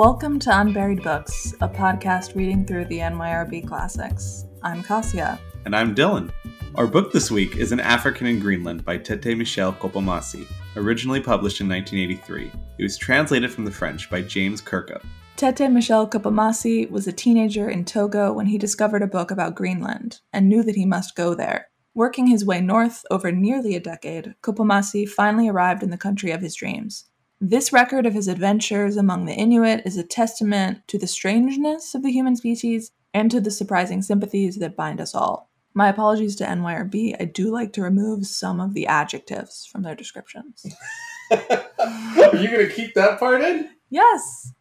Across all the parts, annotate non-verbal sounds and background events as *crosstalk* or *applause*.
Welcome to Unburied Books, a podcast reading through the NYRB classics. I'm Kasia. And I'm Dylan. Our book this week is An African in Greenland by Tete Michel Kpomassie, originally published in 1983. It was translated from the French by James Kirkup. Tete Michel Kpomassie was a teenager in Togo when he discovered a book about Greenland and knew that he must go there. Working his way north over nearly a decade, Kpomassie finally arrived in the country of his dreams. This record of his adventures among the Inuit is a testament to the strangeness of the human species and to the surprising sympathies that bind us all. My apologies to NYRB. I do like to remove some of the adjectives from their descriptions. *laughs* are you going to keep that part in? Yes.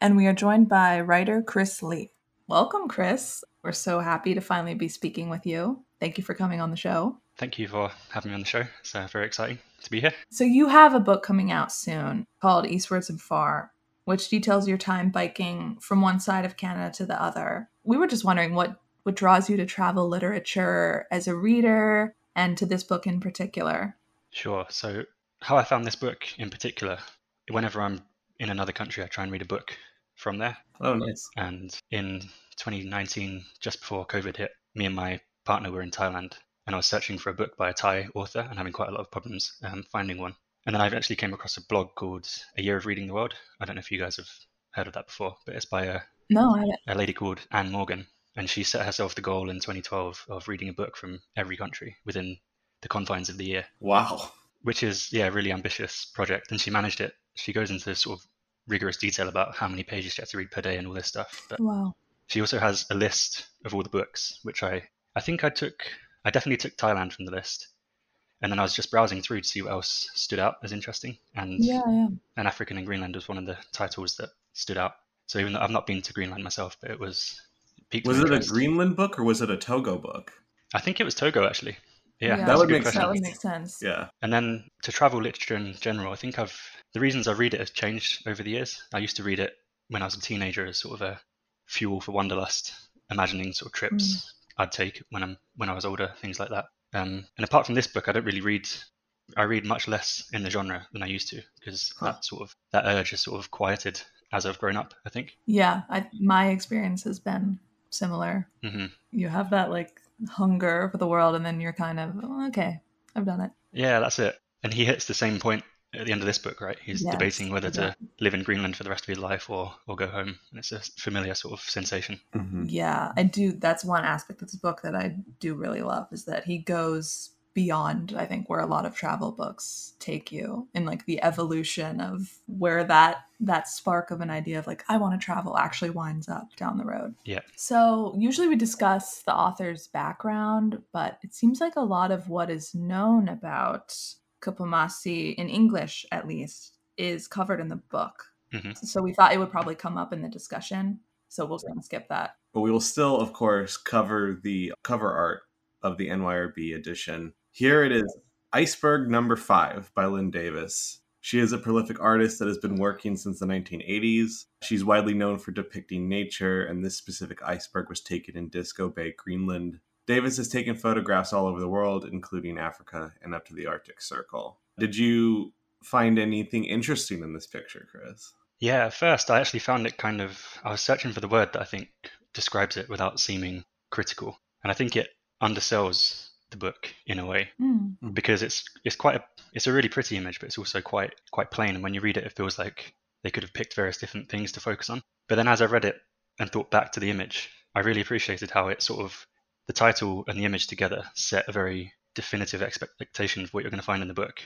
And we are joined by writer Chris Lee. Welcome, Chris. We're so happy to finally be speaking with you. Thank you for coming on the show. Thank you for having me on the show. It's uh, very exciting to be here. So, you have a book coming out soon called Eastwards and Far, which details your time biking from one side of Canada to the other. We were just wondering what, what draws you to travel literature as a reader and to this book in particular. Sure. So, how I found this book in particular, whenever I'm in another country, I try and read a book from there. Oh, nice. And in 2019, just before COVID hit, me and my partner were in Thailand and I was searching for a book by a Thai author and having quite a lot of problems um, finding one. And then I actually came across a blog called A Year of Reading the World. I don't know if you guys have heard of that before, but it's by a, no, a lady called Ann Morgan. And she set herself the goal in 2012 of reading a book from every country within the confines of the year. Wow. Which is, yeah, a really ambitious project. And she managed it. She goes into sort of rigorous detail about how many pages she has to read per day and all this stuff. But wow. She also has a list of all the books, which I, I think I took I definitely took Thailand from the list. And then I was just browsing through to see what else stood out as interesting. And yeah, yeah. An African in Greenland was one of the titles that stood out. So even though I've not been to Greenland myself, but it was. Was it a Greenland book or was it a Togo book? I think it was Togo actually. Yeah, yeah that would make question. sense. That would make sense. Yeah. And then to travel literature in general, I think I've the reasons I read it has changed over the years. I used to read it when I was a teenager as sort of a fuel for wanderlust, imagining sort of trips mm. I'd take when I'm when I was older, things like that. Um, and apart from this book, I don't really read. I read much less in the genre than I used to because huh. that sort of that urge has sort of quieted as I've grown up. I think. Yeah, I, my experience has been similar. Mm-hmm. You have that like hunger for the world, and then you're kind of oh, okay. I've done it. Yeah, that's it. And he hits the same point at the end of this book, right? He's yes, debating whether exactly. to live in Greenland for the rest of his life or or go home, and it's a familiar sort of sensation. Mm-hmm. Yeah, I do. That's one aspect of this book that I do really love is that he goes beyond i think where a lot of travel books take you in like the evolution of where that that spark of an idea of like i want to travel actually winds up down the road yeah so usually we discuss the author's background but it seems like a lot of what is known about Kpomassie, in English at least, is covered in the book. Mm-hmm. So we thought it would probably come up in the discussion. So we'll skip that. But we will still, of course, cover the cover art of the NYRB edition. Here it is Iceberg Number Five by Lynn Davis. She is a prolific artist that has been working since the 1980s. She's widely known for depicting nature, and this specific iceberg was taken in Disko Bay, Greenland, Davis has taken photographs all over the world, including Africa and up to the Arctic Circle. Did you find anything interesting in this picture, Chris? Yeah, at first I actually found it kind of. I was searching for the word that I think describes it without seeming critical, and I think it undersells the book in a way mm. because it's it's quite a it's a really pretty image, but it's also quite quite plain. And when you read it, it feels like they could have picked various different things to focus on. But then as I read it and thought back to the image, I really appreciated how it sort of the title and the image together set a very definitive expectation of what you're going to find in the book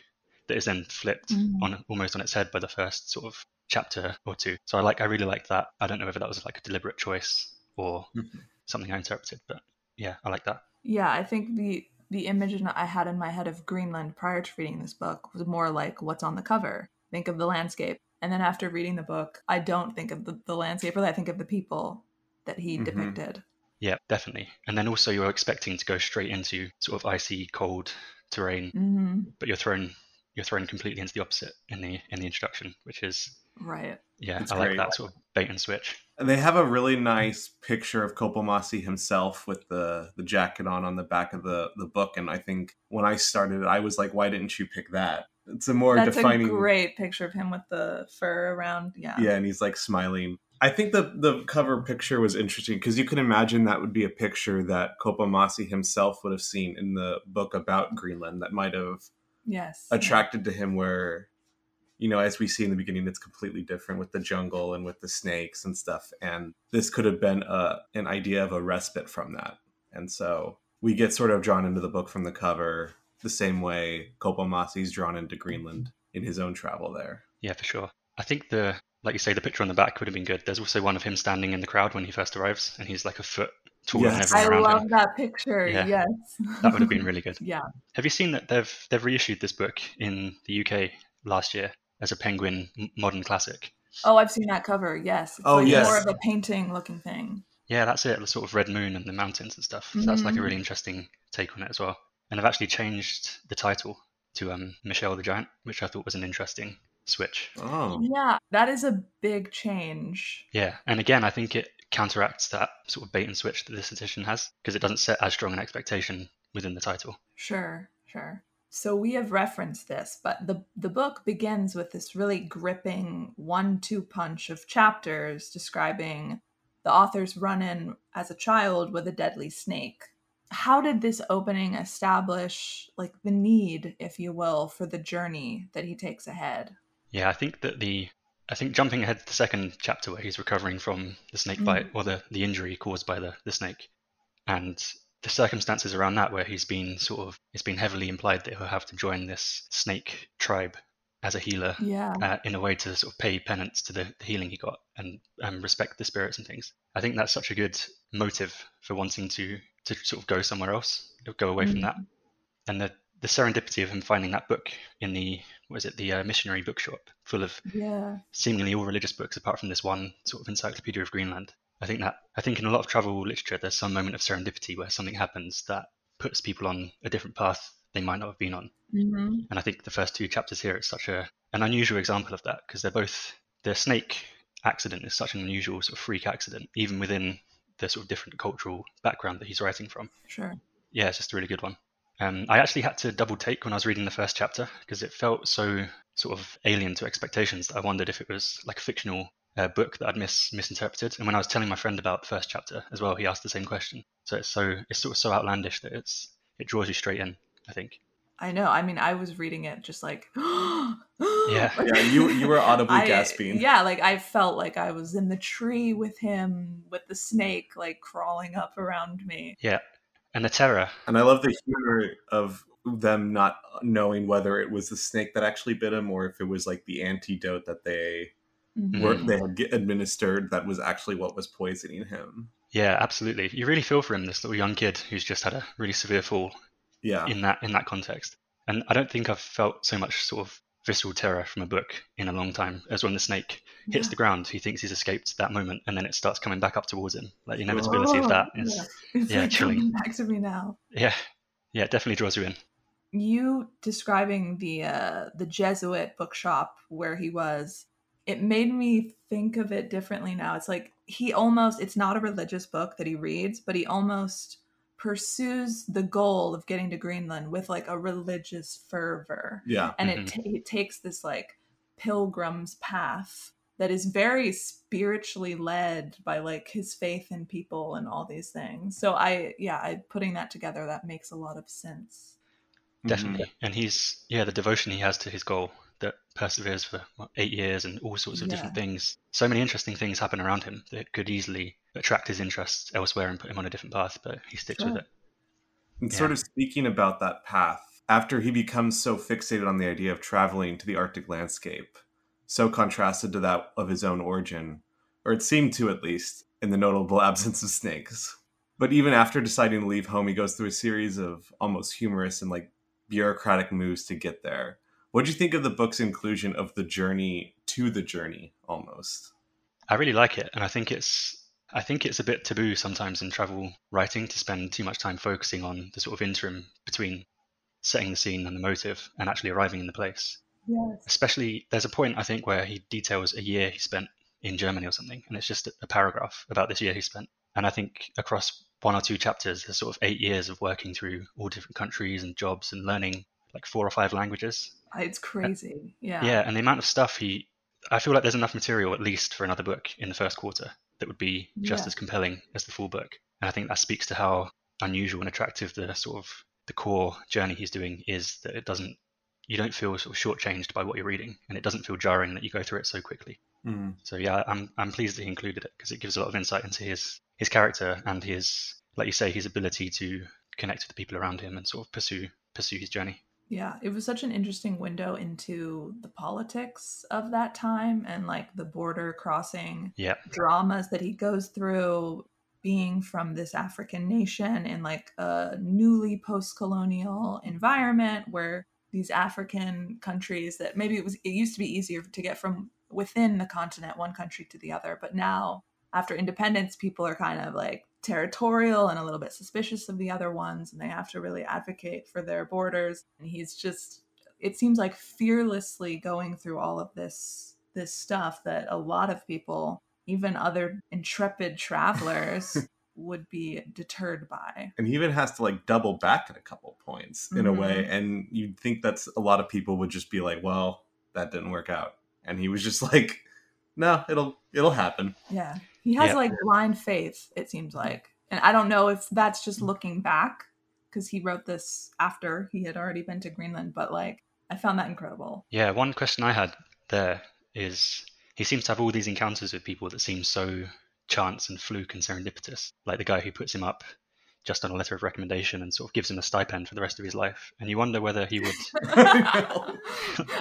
that is then flipped mm. on almost on its head by the first sort of chapter or two. So I like I really liked that. I don't know whether that was like a deliberate choice or mm-hmm. something I interpreted, but yeah, I like that. Yeah, I think the the image I had in my head of Greenland prior to reading this book was more like what's on the cover. Think of the landscape. And then after reading the book, I don't think of the, the landscape, but I think of the people that he mm-hmm. depicted. Yeah, definitely. And then also you're expecting to go straight into sort of icy, cold terrain, mm-hmm. but you're thrown you're thrown completely into the opposite in the in the introduction, which is right. Yeah, it's I great. like that sort of bait and switch. And they have a really nice picture of Kpomassie himself with the the jacket on on the back of the the book. And I think when I started, I was like, why didn't you pick that? it's a more That's defining a great picture of him with the fur around. Yeah. yeah and he's like smiling i think the the cover picture was interesting because you can imagine that would be a picture that Kpomassie himself would have seen in the book about greenland that might have Yes. attracted to him where you know as we see in the beginning it's completely different with the jungle and with the snakes and stuff and this could have been a an idea of a respite from that and so we get sort of drawn into the book from the cover the same way Kpomassie's drawn into Greenland in his own travel there. Yeah, for sure. I think the like you say, the picture on the back would have been good. There's also one of him standing in the crowd when he first arrives, and he's like a foot taller Yes. than I everyone around love him. that picture. Yeah. Yes. That would have been really good. *laughs* yeah. Have you seen that they've they've reissued this book in the UK last year as a Penguin modern classic? Oh, I've seen that cover. Yes. It's Oh, like yes. more of a painting looking thing. Yeah, that's it. The sort of red moon and the mountains and stuff. So that's like a Mhm. really interesting take on it as well. And I've actually changed the title to um, Michel the Giant, which I thought was an interesting switch. Oh, Yeah, that is a big change. Yeah, and again, I think it counteracts that sort of bait and switch that this edition has because it doesn't set as strong an expectation within the title. Sure, sure. So we have referenced this, but the the book begins with this really gripping one-two punch of chapters describing the author's run-in as a child with a deadly snake. How did this opening establish like the need, if you will, for the journey that he takes ahead? Yeah, I think that the I think jumping ahead to the second chapter where he's recovering from the snake Mm. bite or the, the injury caused by the, the snake and the circumstances around that where he's been sort of it's been heavily implied that he'll have to join this snake tribe as a healer Yeah. uh, in a way to sort of pay penance to the, the healing he got and um, respect the spirits and things. I think that's such a good motive for wanting to to sort of go somewhere else, go away from that. And the the serendipity of him finding that book in the what is it the uh, missionary bookshop full of Yeah. seemingly all religious books apart from this one sort of encyclopedia of Greenland. I think that I think in a lot of travel literature there's some moment of serendipity where something happens that puts people on a different path they might not have been on. hmm And I think the first two chapters here it's such a an unusual example of that because they're both the snake accident is such an unusual sort of freak accident even within the sort of different cultural background that he's writing from. Sure. Yeah, it's just a really good one. Um, I actually had to double take when I was reading the first chapter because it felt so sort of alien to expectations that I wondered if it was like a fictional uh, book that I'd mis- misinterpreted. And when I was telling my friend about the first chapter as well, he asked the same question. So it's so it's sort of so outlandish that it's it draws you straight in. I think. I know. I mean, I was reading it just like, *gasps* Yeah. *laughs* yeah, you you were audibly I- gasping. Yeah, like I felt like I was in the tree with him, with the snake like crawling up around me. Yeah, and the terror. And I love the humor of them not knowing whether it was the snake that actually bit him or if it was like the antidote that they Mhm. were they had administered that was actually what was poisoning him. Yeah, absolutely. You really feel for him, this little young kid who's just had a really severe fall Yeah. in that in that context. And I don't think I've felt so much sort of visceral terror from a book in a long time as when the snake hits Yeah. the ground. He thinks he's escaped that moment, and then it starts coming back up towards him. Like the inevitability of that Oh, yeah. Yeah, like chilling. back to me now. yeah, yeah, it definitely draws you in. You describing the uh, the Jesuit bookshop where he was, it made me think of it differently now. It's like he almost it's not a religious book that he reads, but he almost pursues the goal of getting to Greenland with like a religious fervor. Yeah. and Mhm. it, ta it takes this like pilgrim's path that is very spiritually led by like his faith in people and all these things so i yeah I, putting that together that makes a lot of sense. Definitely. And he's yeah, the devotion he has to his goal that perseveres for what, eight years and all sorts of different things. So many interesting things happen around him that could easily attract his interest elsewhere and put him on a different path, but he sticks with it. And Yeah. sort of speaking about that path, after he becomes so fixated on the idea of traveling to the Arctic landscape, so contrasted to that of his own origin, or it seemed to at least, in the notable *laughs* absence of snakes. But even after deciding to leave home, he goes through a series of almost humorous and like bureaucratic moves to get there. What do you think of the book's inclusion of the journey to the journey almost? I really like it, and I think it's I think it's a bit taboo sometimes in travel writing to spend too much time focusing on the sort of interim between setting the scene and the motive and actually arriving in the place. yes Especially, there's a point I think where he details a year he spent in Germany or something, and it's just a paragraph about this year he spent. And I think across one or two chapters, there's sort of eight years of working through all different countries and jobs and learning like four or five languages. It's crazy. Yeah. Yeah, and the amount of stuff he, I feel like there's enough material at least for another book in the first quarter that would be just Yeah. as compelling as the full book. And I think that speaks to how unusual and attractive the sort of the core journey he's doing is that it doesn't, you don't feel sort of shortchanged by what you're reading, and it doesn't feel jarring that you go through it so quickly. Mm. So yeah, I'm I'm pleased that he included it because it gives a lot of insight into his his character and his, like you say, his ability to connect with the people around him and sort of pursue pursue his journey. Yeah, it was such an interesting window into the politics of that time and like the border crossing Yeah, dramas that he goes through being from this African nation in like a newly post-colonial environment where these African countries that maybe it was it used to be easier to get from within the continent one country to the other but now after independence people are kind of like territorial and a little bit suspicious of the other ones and they have to really advocate for their borders and he's just it seems like fearlessly going through all of this this stuff that a lot of people even other intrepid travelers *laughs* would be deterred by And he even has to like double back at a couple points in a way. Mhm. And you'd think that's a lot of people would just be like, well, that didn't work out. And he was just like, no, it'll it'll happen. yeah he has Yeah. like blind faith it seems like and i don't know if that's just looking back because he wrote this after he had already been to greenland but like i found that incredible Yeah, one question I had there is he seems to have all these encounters with people that seem so chance and fluke and serendipitous, like the guy who puts him up just on a letter of recommendation and sort of gives him a stipend for the rest of his life. And you wonder whether he would. *laughs*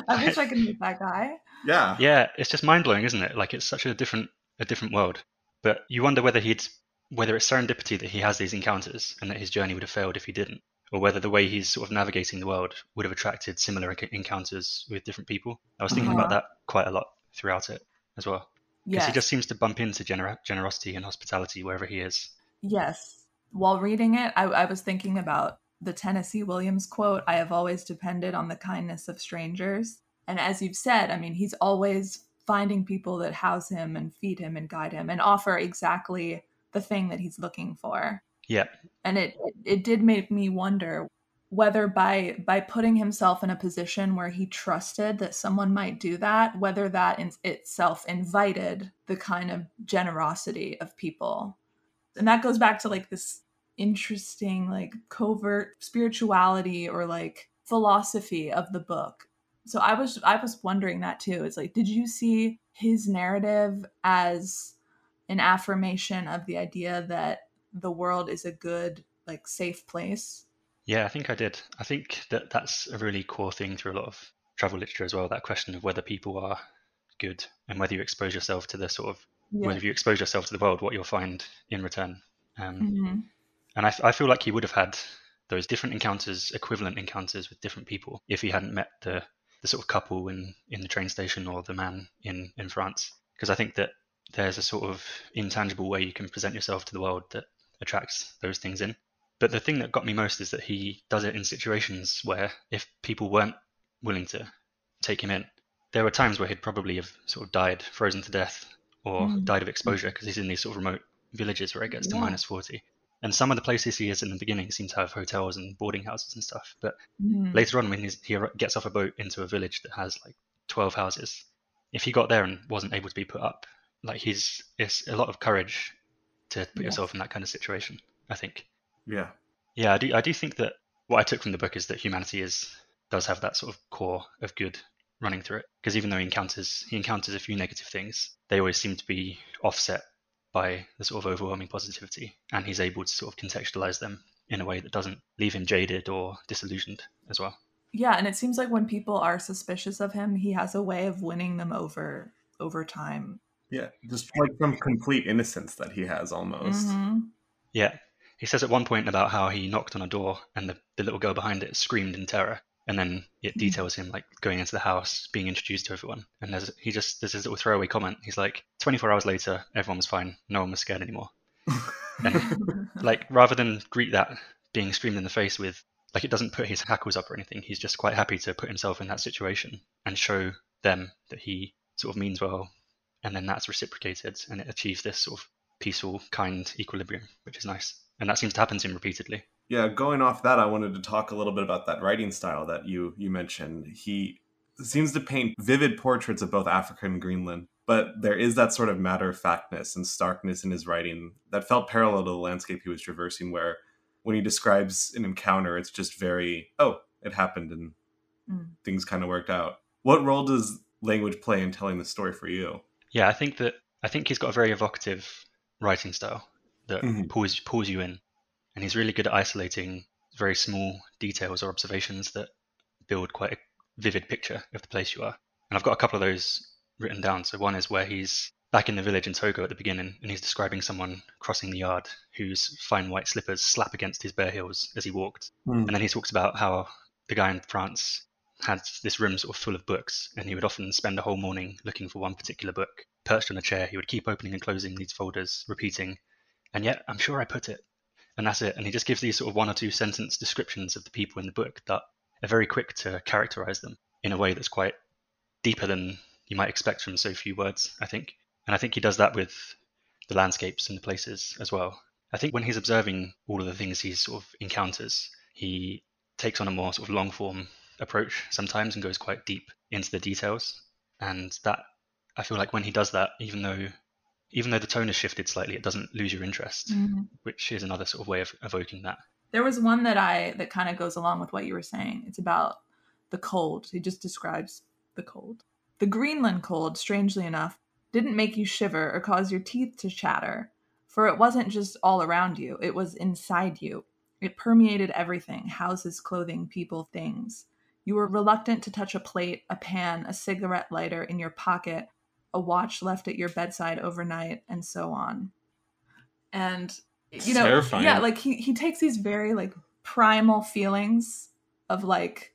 i wish i could *laughs* meet that guy yeah. yeah, it's just mind blowing, isn't it? Like it's such a different a different world. But you wonder whether he'd whether it's serendipity that he has these encounters and that his journey would have failed if he didn't, or whether the way he's sort of navigating the world would have attracted similar encounters with different people. I was thinking about Uh-huh. that quite a lot throughout it as well. Because yes he just seems to bump into gener- generosity and hospitality wherever he is. Yes. While reading it, I, I was thinking about the Tennessee Williams quote I have always depended on the kindness of strangers. And as you've said, I mean, he's always finding people that house him and feed him and guide him and offer exactly the thing that he's looking for. Yeah, And it, it, it did make me wonder whether by by putting himself in a position where he trusted that someone might do that whether that in itself invited the kind of generosity of people and that goes back to like this interesting like covert spirituality or like philosophy of the book so i was i was wondering that too it's like did you see his narrative as an affirmation of the idea that the world is a good like safe place yeah, I think I did. I think that that's a really core thing through a lot of travel literature as well. That question of whether people are good and whether you expose yourself to the sort of whether you expose yourself to the world, what you'll find in return. Um, Mhm. And I feel like he would have had those different encounters, equivalent encounters with different people, if he hadn't met the, the sort of couple in, in the train station or the man in, in France. Because I think that there's a sort of intangible way you can present yourself to the world that attracts those things in. But the thing that got me most is that he does it in situations where if people weren't willing to take him in, there were times where he'd probably have sort of died, frozen to death, or Mm. died of exposure because he's in these sort of remote villages where it gets to minus 40. And some of the places he is in the beginning seem to have hotels and boarding houses and stuff. But Mhm. later on, when he's, he gets off a boat into a village that has like 12 houses, if he got there and wasn't able to be put up, like he's, it's a lot of courage to put Yes. yourself in that kind of situation, I think. Yeah. Yeah, I do. I do think that what I took from the book is that humanity is does have that sort of core of good running through it. Because even though he encounters he encounters a few negative things, they always seem to be offset by the sort of overwhelming positivity, and he's able to sort of contextualize them in a way that doesn't leave him jaded or disillusioned as well. yeah and it seems like when people are suspicious of him he has a way of winning them over over time Yeah. Just like some complete innocence that he has almost. Mhm. Yeah, he says at one point about how he knocked on a door and the, the little girl behind it screamed in terror, and then it Mhm. details him like going into the house, being introduced to everyone, and there's he just there's this little throwaway comment. He's like, 24 hours later, everyone was fine, no one was scared anymore. *laughs* Like rather than greet that being screamed in the face with like it doesn't put his hackles up or anything. He's just quite happy to put himself in that situation and show them that he sort of means well, and then that's reciprocated and it achieves this sort of peaceful, kind equilibrium, which is nice. And that seems to happen to him repeatedly. Yeah, going off that, I wanted to talk a little bit about that writing style that you you mentioned. He seems to paint vivid portraits of both Africa and Greenland, but there is that sort of matter of factness and starkness in his writing that felt parallel to the landscape he was traversing, where when he describes an encounter, it's just very, oh, it happened and mm. things kind of worked out. What role does language play in telling the story for you? Yeah, I think that I think he's got a very evocative writing style that mm-hmm. pulls pulls you in and he's really good at isolating very small details or observations that build quite a vivid picture of the place you are. And I've got a couple of those written down. So one is where he's back in the village in Togo at the beginning, and he's describing someone crossing the yard whose fine white slippers slap against his bare heels as he walked. Mm. And then he talks about how the guy in France had this room sort of full of books, and he would often spend a whole morning looking for one particular book. Perched on a chair, he would keep opening and closing these folders, repeating, And yet, I'm sure I put it and that's it. And he just gives these sort of one or two sentence descriptions of the people in the book that are very quick to characterize them in a way that's quite deeper than you might expect from so few words, I think. And I think he does that with the landscapes and the places as well. I think when he's observing all of the things he sort of encounters, he takes on a more sort of long form approach sometimes and goes quite deep into the details. And that I feel like when he does that, even though even though the tone has shifted slightly, it doesn't lose your interest, mm-hmm. which is another sort of way of evoking that. There was one that I that kind of goes along with what you were saying. It's about the cold. He just describes the cold. The Greenland cold, strangely enough, didn't make you shiver or cause your teeth to chatter, for it wasn't just all around you, it was inside you. It permeated everything houses, clothing, people, things. You were reluctant to touch a plate, a pan, a cigarette lighter in your pocket, a watch left at your bedside overnight and so on and you know terrifying. yeah like he, he takes these very like primal feelings of like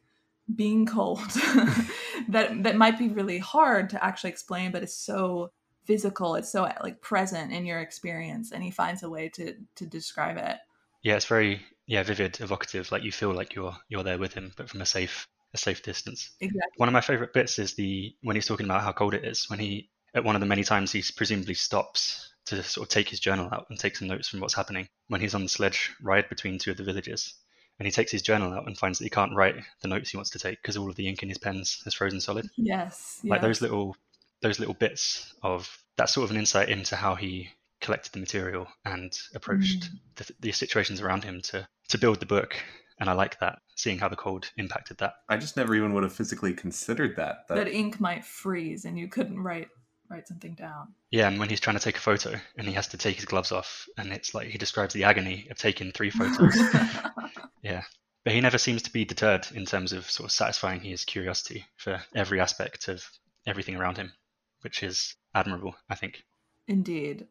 being cold *laughs* that that might be really hard to actually explain but it's so physical it's so like present in your experience and he finds a way to to describe it yeah it's very yeah vivid evocative like you feel like you're you're there with him but from a safe a safe distance. Exactly. One of my favorite bits is the when he's talking about how cold it is. When he at one of the many times he presumably stops to sort of take his journal out and take some notes from what's happening when he's on the sledge ride between two of the villages. And he takes his journal out and finds that he can't write the notes he wants to take because all of the ink in his pens has frozen solid. Yes, like those little those little bits of that's sort of an insight into how he collected the material and approached mm. the, the situations around him to to build the book and I like that, seeing how the cold impacted that. I just never even would have physically considered that. That, that ink might freeze and you couldn't write write something down. Yeah, and when he's trying to take a photo and he has to take his gloves off, and it's like he describes the agony of taking three photos. *laughs* *laughs* yeah. But he never seems to be deterred in terms of sort of satisfying his curiosity for every aspect of everything around him, which is admirable, I think. Indeed.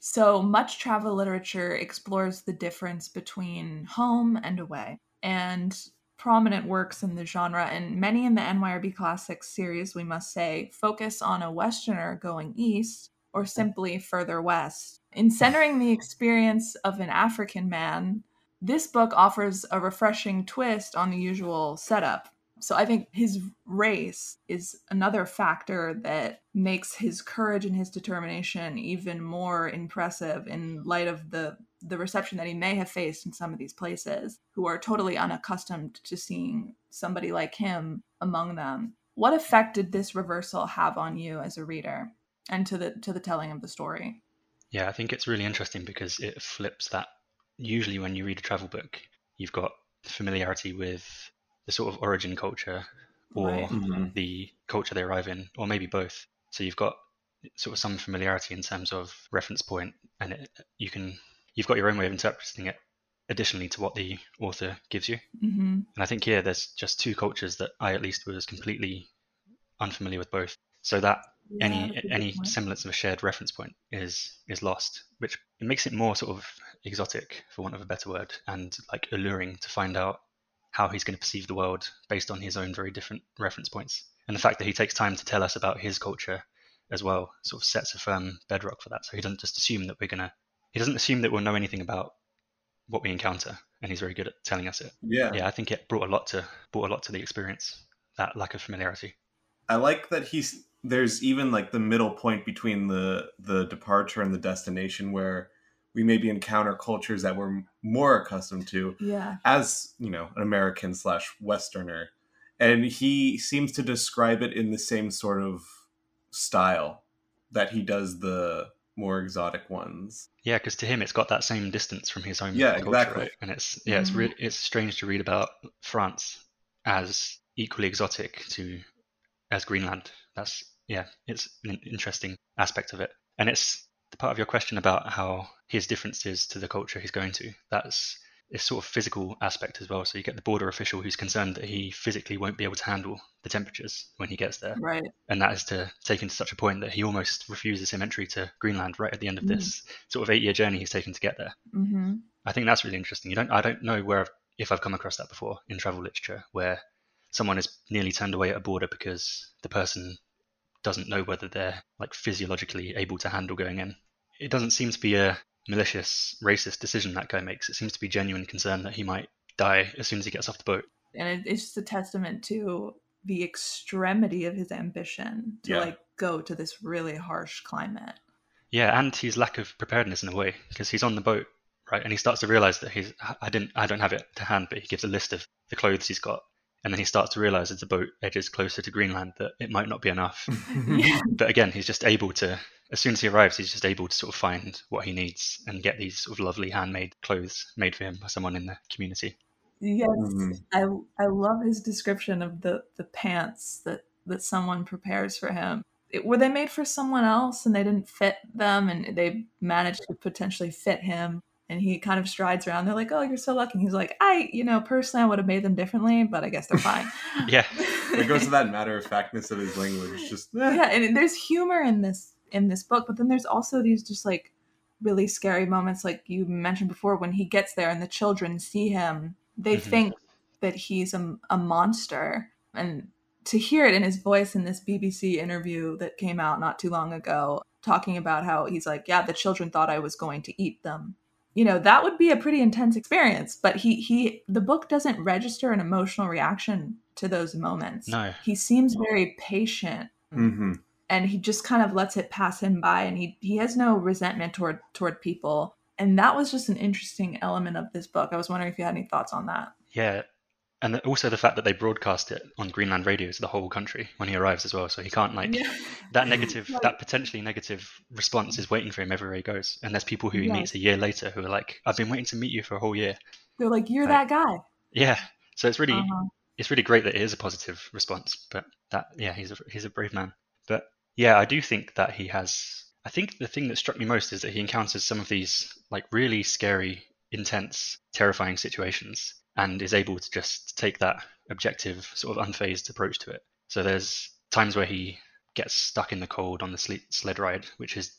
So much travel literature explores the difference between home and away and prominent works in the genre, and many in the NYRB Classics series, we must say, focus on a Westerner going east or simply further west. In centering the experience of an African man, this book offers a refreshing twist on the usual setup. So I think his race is another factor that makes his courage and his determination even more impressive in light of the the reception that he may have faced in some of these places who are totally unaccustomed to seeing somebody like him among them. What effect did this reversal have on you as a reader and to the to the telling of the story? Yeah, I think it's really interesting because it flips that usually when you read a travel book, you've got familiarity with the sort of origin culture or right. mm-hmm. the culture they arrive in, or maybe both. So you've got sort of some familiarity in terms of reference point, and it, you can you've got your own way of interpreting it additionally to what the author gives you. Mm-hmm. And I think here there's just two cultures that I at least was completely unfamiliar with both. So that yeah, any any point. semblance of a shared reference point is is lost, which it makes it more sort of exotic, for want of a better word, and like alluring to find out how he's going to perceive the world based on his own very different reference points. And the fact that he takes time to tell us about his culture as well sort of sets a firm bedrock for that. So he doesn't just assume that we're going to, he doesn't assume that we'll know anything about what we encounter. And he's very good at telling us it. Yeah. Yeah. I think it brought a lot to, brought a lot to the experience, that lack of familiarity. I like that he's, there's even like the middle point between the, the departure and the destination where we maybe encounter cultures that we're more accustomed to Yeah. as you know an american slash westerner and he seems to describe it in the same sort of style that he does the more exotic ones Yeah, because to him it's got that same distance from his own Yeah, culture, exactly. right? And it's yeah, it's Mhm. re- it's strange to read about France as equally exotic to as Greenland. That's yeah, it's an interesting aspect of it, and it's the part of your question about how his differences to the culture he's going to. That's a sort of physical aspect as well. So you get the border official who's concerned that he physically won't be able to handle the temperatures when he gets there Right. and that is to taken to such a point that he almost refuses him entry to Greenland right at the end of Mm. this sort of eight-year journey he's taken to get there. Mm-hmm. I think that's really interesting. You don't, I don't know where I've, if I've come across that before in travel literature, where someone is nearly turned away at a border because the person doesn't know whether they're like physiologically able to handle going in. It doesn't seem to be a malicious, racist decision that guy makes. It seems to be genuine concern that he might die as soon as he gets off the boat. And it's just a testament to the extremity of his ambition to Yeah. like go to this really harsh climate. Yeah, and his lack of preparedness in a way, because he's on the boat, right, and he starts to realize that he's I didn't I don't have it to hand, but he gives a list of the clothes he's got, and then he starts to realize as the boat edges closer to Greenland that it might not be enough. *laughs* Yeah. but again, he's just able to as soon as he arrives, he's just able to sort of find what he needs and get these sort of lovely handmade clothes made for him by someone in the community. Yes, Mhm. I I love his description of the the pants that that someone prepares for him. It, were they made for someone else and they didn't fit them, and they managed to potentially fit him? And he kind of strides around. They're like, "Oh, you're so lucky." And he's like, "I, you know, personally, I would have made them differently, but I guess they're fine." *laughs* Yeah. it goes to that matter of factness of his language just eh. yeah, and there's humor in this in this book, but then there's also these just like really scary moments, like you mentioned before, when he gets there and the children see him, they Mhm. think that he's a, a monster, and to hear it in his voice in this BBC interview that came out not too long ago, talking about how he's like, yeah, the children thought I was going to eat them. You know, that would be a pretty intense experience, but he he the book doesn't register an emotional reaction to those moments. No. He seems very patient Mhm. and he just kind of lets it pass him by and he he has no resentment toward toward people and that was just an interesting element of this book i was wondering if you had any thoughts on that Yeah. And the- also the fact that they broadcast it on Greenland radio to the whole country when he arrives as well, so he can't like that negative *laughs* Like- that potentially negative response is waiting for him everywhere he goes and there's people who he Yeah. meets a year later who are like i've been waiting to meet you for a whole year. They're like you're Like- that guy. Yeah. So it's really Uh-huh. it's really great that it is a positive response but that yeah he's a he's a brave man. But yeah i do think that he has i think the thing that struck me most is that he encounters some of these like really scary intense terrifying situations and is able to just take that objective sort of unfazed approach to it. So there's times where he gets stuck in the cold on the sled ride which is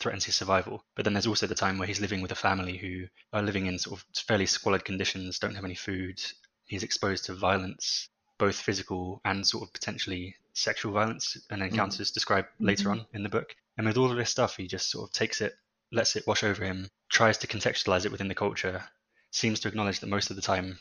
threatens his survival. But then there's also the time where he's living with a family who are living in sort of fairly squalid conditions don't have any food. He's exposed to violence both physical and sort of potentially sexual violence and encounters described later Mhm. on in the book. And with all of this stuff he just sort of takes it lets it wash over him tries to contextualize it within the culture seems to acknowledge that most of the time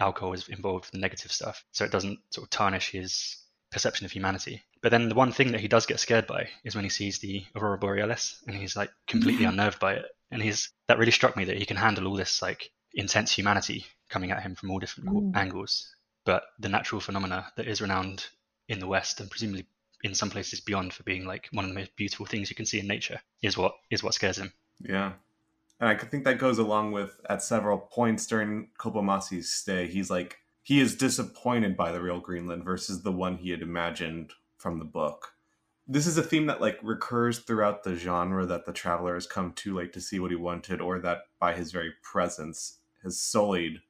alcohol is involved with the negative stuff so it doesn't sort of tarnish his perception of humanity. But then the one thing that he does get scared by is when he sees the aurora borealis and he's like completely unnerved by it. And he's that really struck me that he can handle all this like intense humanity coming at him from all different Mm. angles. But the natural phenomena that is renowned in the west and presumably in some places beyond for being like one of the most beautiful things you can see in nature is what is what scares him. Yeah. And I think that goes along with at several points during Kpomassie's stay, he's like he is disappointed by the real Greenland versus the one he had imagined from the book. This is a theme that like recurs throughout the genre that the traveler has come too late to see what he wanted, or that by his very presence has sullied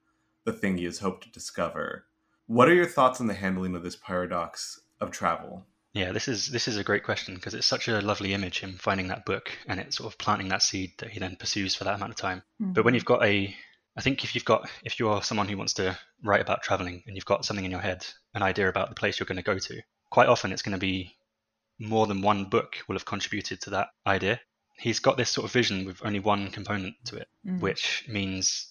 the thing he has hoped to discover. What are your thoughts on the handling of this paradox of travel? Yeah, this is this is a great question because it's such a lovely image him finding that book and it's sort of planting that seed that he then pursues for that amount of time. But when you've got a I think if you've got if you're someone who wants to write about traveling and you've got something in your head, an idea about the place you're going to go to, quite often it's going to be more than one book will have contributed to that idea. He's got this sort of vision with only one component to it, Mhm. which means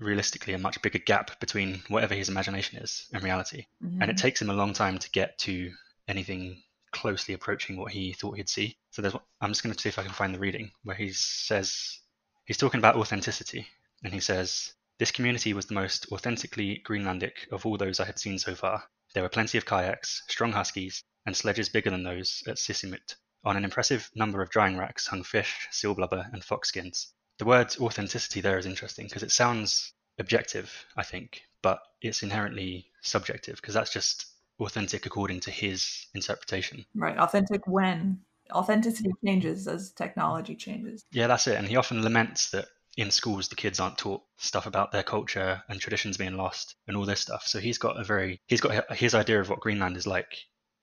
realistically a much bigger gap between whatever his imagination is and reality and it Mhm. takes him a long time to get to anything closely approaching what he thought he'd see. So there's, I'm just going to see if I can find the reading where he says, he's talking about authenticity, and he says, This community was the most authentically Greenlandic of all those I had seen so far. There were plenty of kayaks, strong huskies, and sledges bigger than those at Sisimiut. On an impressive number of drying racks hung fish, seal blubber, and fox skins. The word authenticity there is interesting because it sounds objective, I think, but it's inherently subjective because that's just authentic according to his interpretation. Right. Authentic when authenticity changes as technology changes. Yeah, that's it. And he often laments that in schools the kids aren't taught stuff about their culture and traditions being lost and all this stuff. So he's got a very he's got his idea of what Greenland is like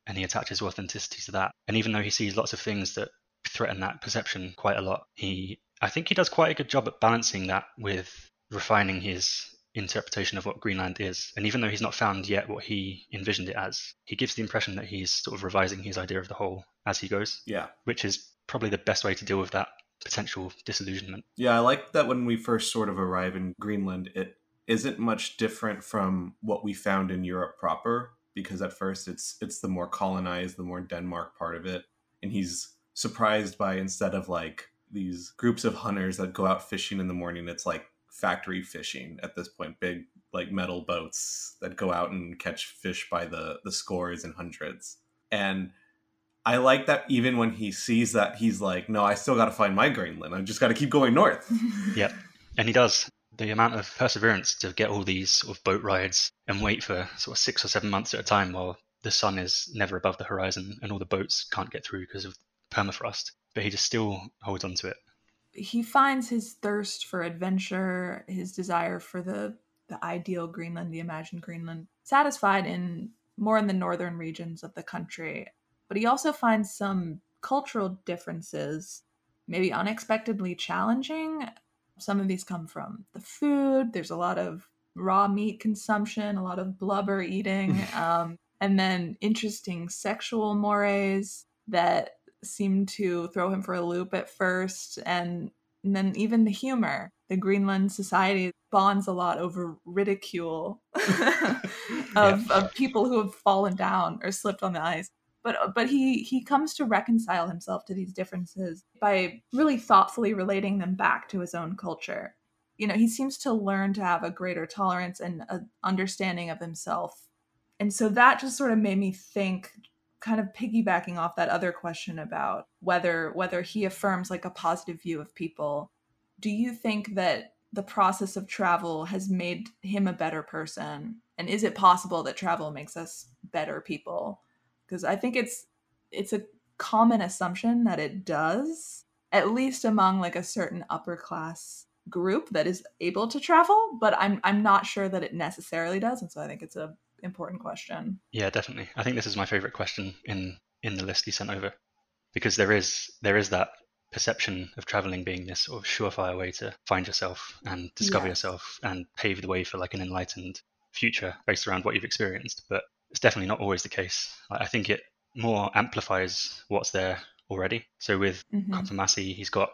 and he attaches authenticity to that. And even though he sees lots of things that threaten that perception quite a lot, he I think he does quite a good job at balancing that with refining his interpretation of what Greenland is. And even though he's not found yet what he envisioned it as, he gives the impression that he's sort of revising his idea of the whole as he goes. Yeah. Which is probably the best way to deal with that potential disillusionment. Yeah, I like that when we first sort of arrive in Greenland, it isn't much different from what we found in Europe proper because at first it's it's the more colonized, the more Denmark part of it. And he's surprised by instead of like these groups of hunters that go out fishing in the morning, it's like factory fishing at this point big like metal boats that go out and catch fish by the the scores and hundreds. And i like that even when he sees that he's like no i still got to find my greenland i just got to keep going north. *laughs* Yeah and he does. The amount of perseverance to get all these sort of boat rides and wait for sort of six or seven months at a time while the sun is never above the horizon and all the boats can't get through because of permafrost. But he just still holds on to it he finds his thirst for adventure, his desire for the the ideal Greenland, the imagined Greenland, satisfied in more in the northern regions of the country. But he also finds some cultural differences, maybe unexpectedly challenging. Some of these come from the food. There's a lot of raw meat consumption, a lot of blubber eating, *laughs* um, and then interesting sexual mores that seemed to throw him for a loop at first and, and then even the humor. The greenland society bonds a lot over ridicule *laughs* of, yeah. of people who have fallen down or slipped on the ice. But uh, but he he comes to reconcile himself to these differences by really thoughtfully relating them back to his own culture. You know he seems to learn to have a greater tolerance and a understanding of himself. And so that just sort of made me think kind of piggybacking off that other question about whether whether he affirms like a positive view of people do you think that the process of travel has made him a better person? And is it possible that travel makes us better people? Because i think it's it's a common assumption that it does at least among like a certain upper class group that is able to travel but i'm i'm not sure that it necessarily does and so i think it's a important question. Yeah, definitely. I think this is my favorite question in in the list he sent over because there is there is that perception of traveling being this sort of surefire way to find yourself and discover yes. yourself and pave the way for like an enlightened future based around what you've experienced. But it's definitely not always the case. I think it more amplifies what's there already. So with mm-hmm. He's got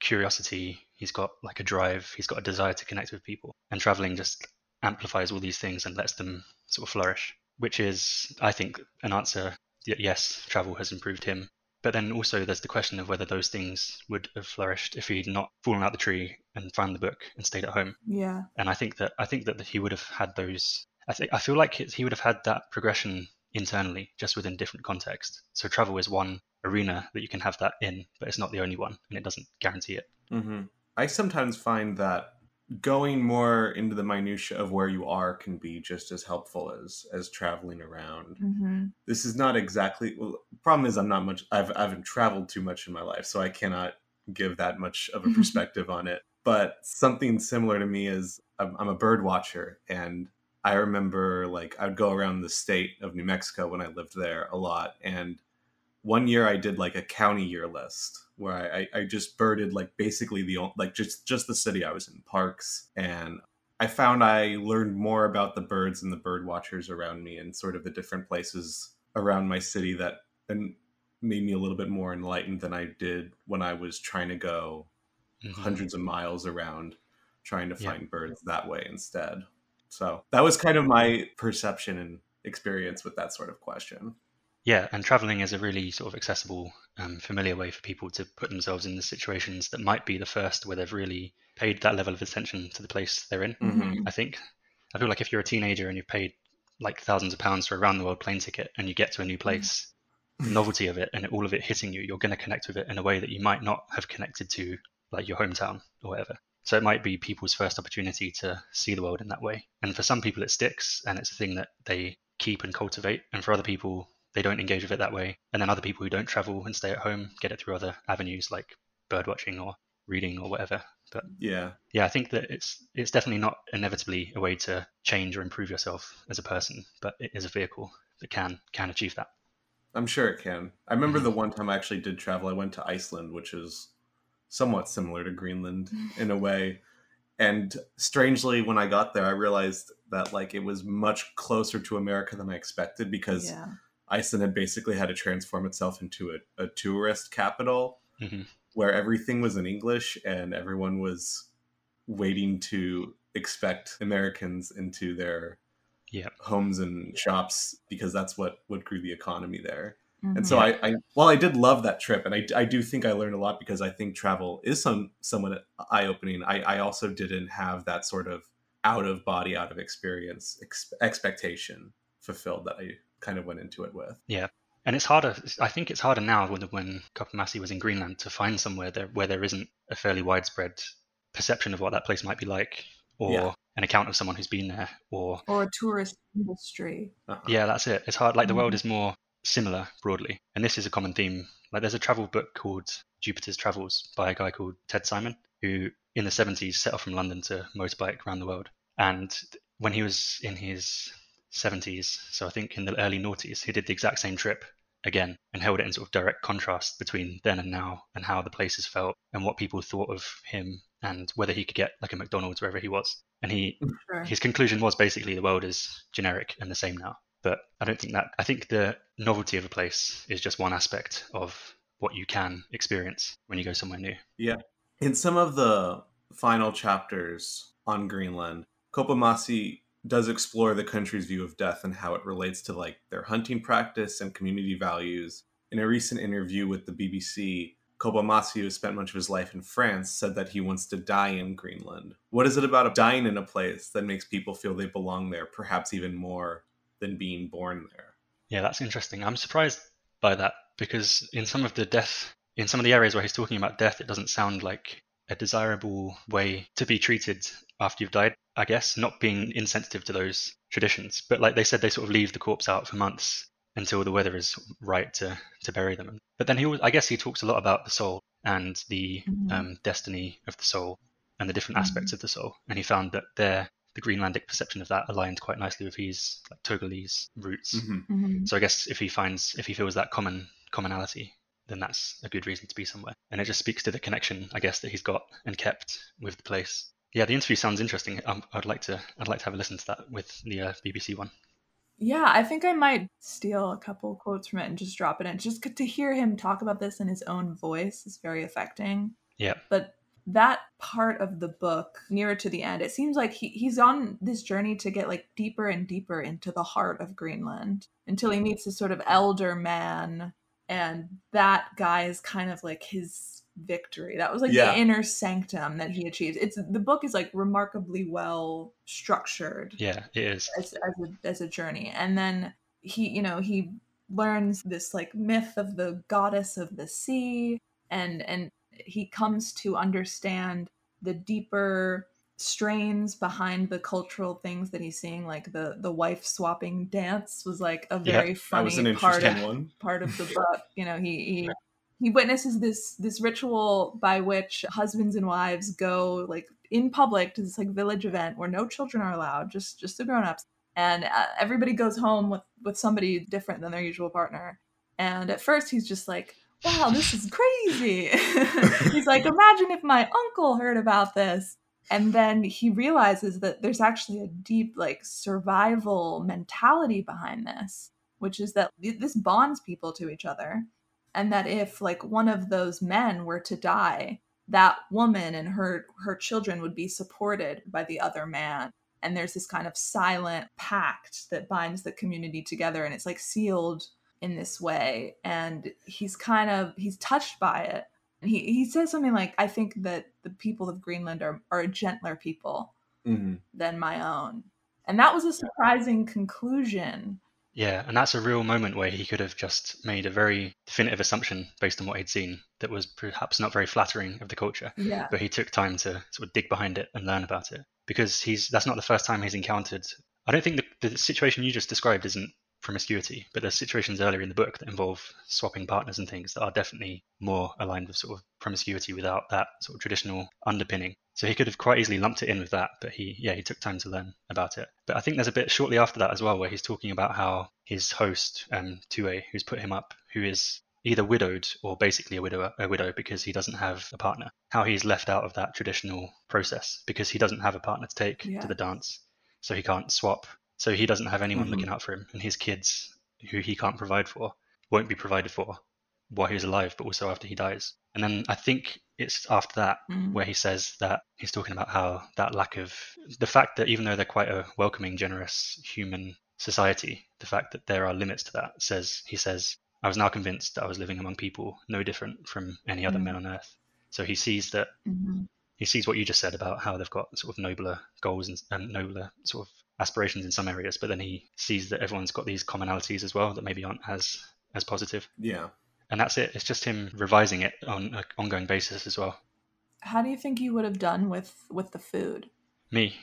curiosity, he's got like a drive, he's got a desire to connect with people, and traveling just amplifies all these things and lets them sort of flourish, which is, I think, an answer. that Yes, travel has improved him. But then also there's the question of whether those things would have flourished if he'd not fallen out the tree and found the book and stayed at home. Yeah. And I think that I think that he would have had those. I think I feel like he would have had that progression internally, just within different context. So travel is one arena that you can have that in, but it's not the only one, and it doesn't guarantee it. Mm-hmm. I sometimes find that going more into the minutia of where you are can be just as helpful as as traveling around. Mm-hmm. This is not exactly. Well, problem is I'm not much. I've I haven't traveled too much in my life, so I cannot give that much of a perspective on it. But something similar to me is I'm, I'm a bird watcher, and I remember like I'd go around the state of New Mexico when I lived there a lot, and one year I did like a county year list where I, I just birded like basically the like just just the city I was in parks and I found I learned more about the birds and the bird watchers around me and sort of the different places around my city that and made me a little bit more enlightened than I did when I was trying to go mm-hmm. hundreds of miles around trying to find yeah. birds that way instead. So that was kind of my perception and experience with that sort of question. Yeah, and traveling is a really sort of accessible, um, familiar way for people to put themselves in the situations that might be the first where they've really paid that level of attention to the place they're in. Mhm. I think. I feel like if you're a teenager and you've paid like thousands of pounds for a round the world plane ticket and you get to a new place, the novelty of it and all of it hitting you, you're going to connect with it in a way that you might not have connected to like your hometown or whatever. So it might be people's first opportunity to see the world in that way. And for some people, it sticks and it's a thing that they keep and cultivate. And for other people, they don't engage with it that way. And then other people who don't travel and stay at home get it through other avenues like bird watching or reading or whatever. But Yeah. yeah, I think that it's it's definitely not inevitably a way to change or improve yourself as a person, but it is a vehicle that can can achieve that. I'm sure it can. I remember mhm. the one time I actually did travel. I went to Iceland, which is somewhat similar to Greenland *laughs* in a way. And strangely, when I got there, I realized that like it was much closer to America than I expected because Yeah. Iceland had basically had to transform itself into a, a tourist capital hmm where everything was in English and everyone was waiting to expect Americans into their Yeah. homes and shops because that's what what grew the economy there. Mhm. And so I, I, while I did love that trip, and I, I do think I learned a lot because I think travel is some somewhat eye opening. I, I also didn't have that sort of out of body, out of experience ex- expectation fulfilled that I kind of went into it with. Yeah. And it's harder. I think it's harder now when when Kpomassie was in Greenland to find somewhere there where there isn't a fairly widespread perception of what that place might be like, or Yeah. an account of someone who's been there, or or a tourist industry. Uh-huh. Yeah, that's it. It's hard. Like the world Mhm. is more similar broadly, and this is a common theme. Like there's a travel book called Jupiter's Travels by a guy called Ted Simon, who in the 70s set off from London to motorbike around the world. And when he was in his 70s, so I think in the early noughties, he did the exact same trip again and held it in sort of direct contrast between then and now and how the places felt and what people thought of him and whether he could get like a McDonald's wherever he was. And he Sure. his conclusion was basically the world is generic and the same now. But I don't think that. I think the novelty of a place is just one aspect of what you can experience when you go somewhere new. Yeah. In some of the final chapters on Greenland, Kpomassie does explore the country's view of death and how it relates to like their hunting practice and community values. In a recent interview with the BBC, Kpomassie, who spent much of his life in France, said that he wants to die in Greenland. What is it about dying in a place that makes people feel they belong there, perhaps even more than being born there? Yeah, that's interesting. I'm surprised by that because in some of the death, in some of the areas where he's talking about death, it doesn't sound like a desirable way to be treated after you've died. I guess not being insensitive to those traditions, but like they said, they sort of leave the corpse out for months until the weather is right to to bury them. But then he, al- I guess, he talks a lot about the soul and the Mhm. um, destiny of the soul and the different Mhm. aspects of the soul, and he found that their the Greenlandic perception of that aligned quite nicely with his like Togolese roots. Mhm. Mhm. So I guess if he finds if he feels that common commonality, then that's a good reason to be somewhere. And it just speaks to the connection, I guess, that he's got and kept with the place. Yeah, the interview sounds interesting. Um, I'd like to I'd like to have a listen to that with the uh, BBC one. Yeah, I think I might steal a couple quotes from it and just drop it in. Just to hear him talk about this in his own voice is very affecting. Yeah. But that part of the book, nearer to the end, it seems like he, he's on this journey to get like deeper and deeper into the heart of Greenland until he meets this sort of elder man. And that guy is kind of like his victory. That was like Yeah. the inner sanctum that he achieves. It's the book is like remarkably well structured Yeah, it is. as, as, a, as a journey and then he you know he learns this like myth of the goddess of the sea and and he comes to understand the deeper strains behind the cultural things that he's seeing like the the wife swapping dance was like a Yeah, very an funny part of one. part of the *laughs* book. You know, he he he witnesses this this ritual by which husbands and wives go like in public to this like village event where no children are allowed, just just the grown-ups, and uh, everybody goes home with with somebody different than their usual partner. And at first, he's just like, "Wow, this is crazy." *laughs* he's like, *laughs* "Imagine if my uncle heard about this." And then he realizes that there's actually a deep like survival mentality behind this which is that this bonds people to each other. And that if like one of those men were to die that woman and her her children would be supported by the other man. And there's this kind of silent pact that binds the community together and it's like sealed in this way. And he's kind of he's touched by it and he, he says something like i think that the people of greenland are, are a gentler people hmm than my own. And that was a surprising conclusion. Yeah, and that's a real moment where he could have just made a very definitive assumption based on what he'd seen that was perhaps not very flattering of the culture. yeah. But he took time to sort of dig behind it and learn about it. Because he's that's not the first time he's encountered. I don't think the, the situation you just described isn't promiscuity, but there's situations earlier in the book that involve swapping partners and things that are definitely more aligned with sort of promiscuity without that sort of traditional underpinning. So he could have quite easily lumped it in with that, but he yeah he took time to learn about it. But I think there's a bit shortly after that as well where he's talking about how his host um Tue, who's put him up, who is either widowed or basically a widower a widow because he doesn't have a partner. How he's left out of that traditional process because he doesn't have a partner to take Yeah. to the dance, so he can't swap. So he doesn't have anyone Mhm. looking out for him, and his kids, who he can't provide for, won't be provided for while he's alive, but also after he dies. And then I think it's after that Mm. where he says that he's talking about how that lack of the fact that even though they're quite a welcoming, generous human society, the fact that there are limits to that says he says, I was now convinced that I was living among people no different from any other Mm. men on earth. So he sees that Mhm. he sees what you just said about how they've got sort of nobler goals and, and nobler sort of aspirations in some areas, but then he sees that everyone's got these commonalities as well that maybe aren't as as positive. Yeah. And that's it. It's just him revising it on an ongoing basis as well. how do you think you would have done with with the food Me,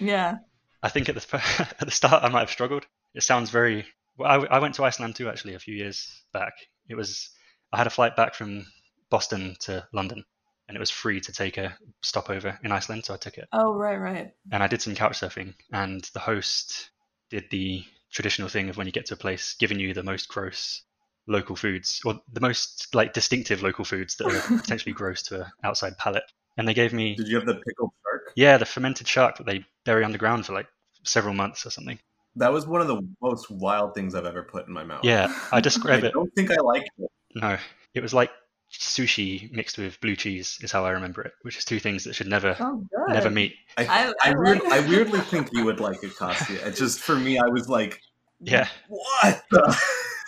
yeah I think at the *laughs* at the start I might have struggled. It sounds very. Well, I, I went to Iceland too actually a few years back. It was I had a flight back from Boston to London, and it was free to take a stopover in Iceland, so I took it. oh right right And I did some couch surfing, and the host did the traditional thing of when you get to a place, giving you the most gross local foods or the most like distinctive local foods that are *laughs* potentially gross to an outside palate. And they gave me Did you have the pickled shark? yeah the fermented shark that they bury underground for like several months or something. That was one of the most wild things I've ever put in my mouth. Yeah, I *laughs* I describe it. I don't think I like it. No, it was like sushi mixed with blue cheese is how I remember it, which is two things that should never oh never meet. I, I- I, I weird, like- I weirdly think you would like *laughs* it, Kostya. It just for me, I was like, Yeah. what? The?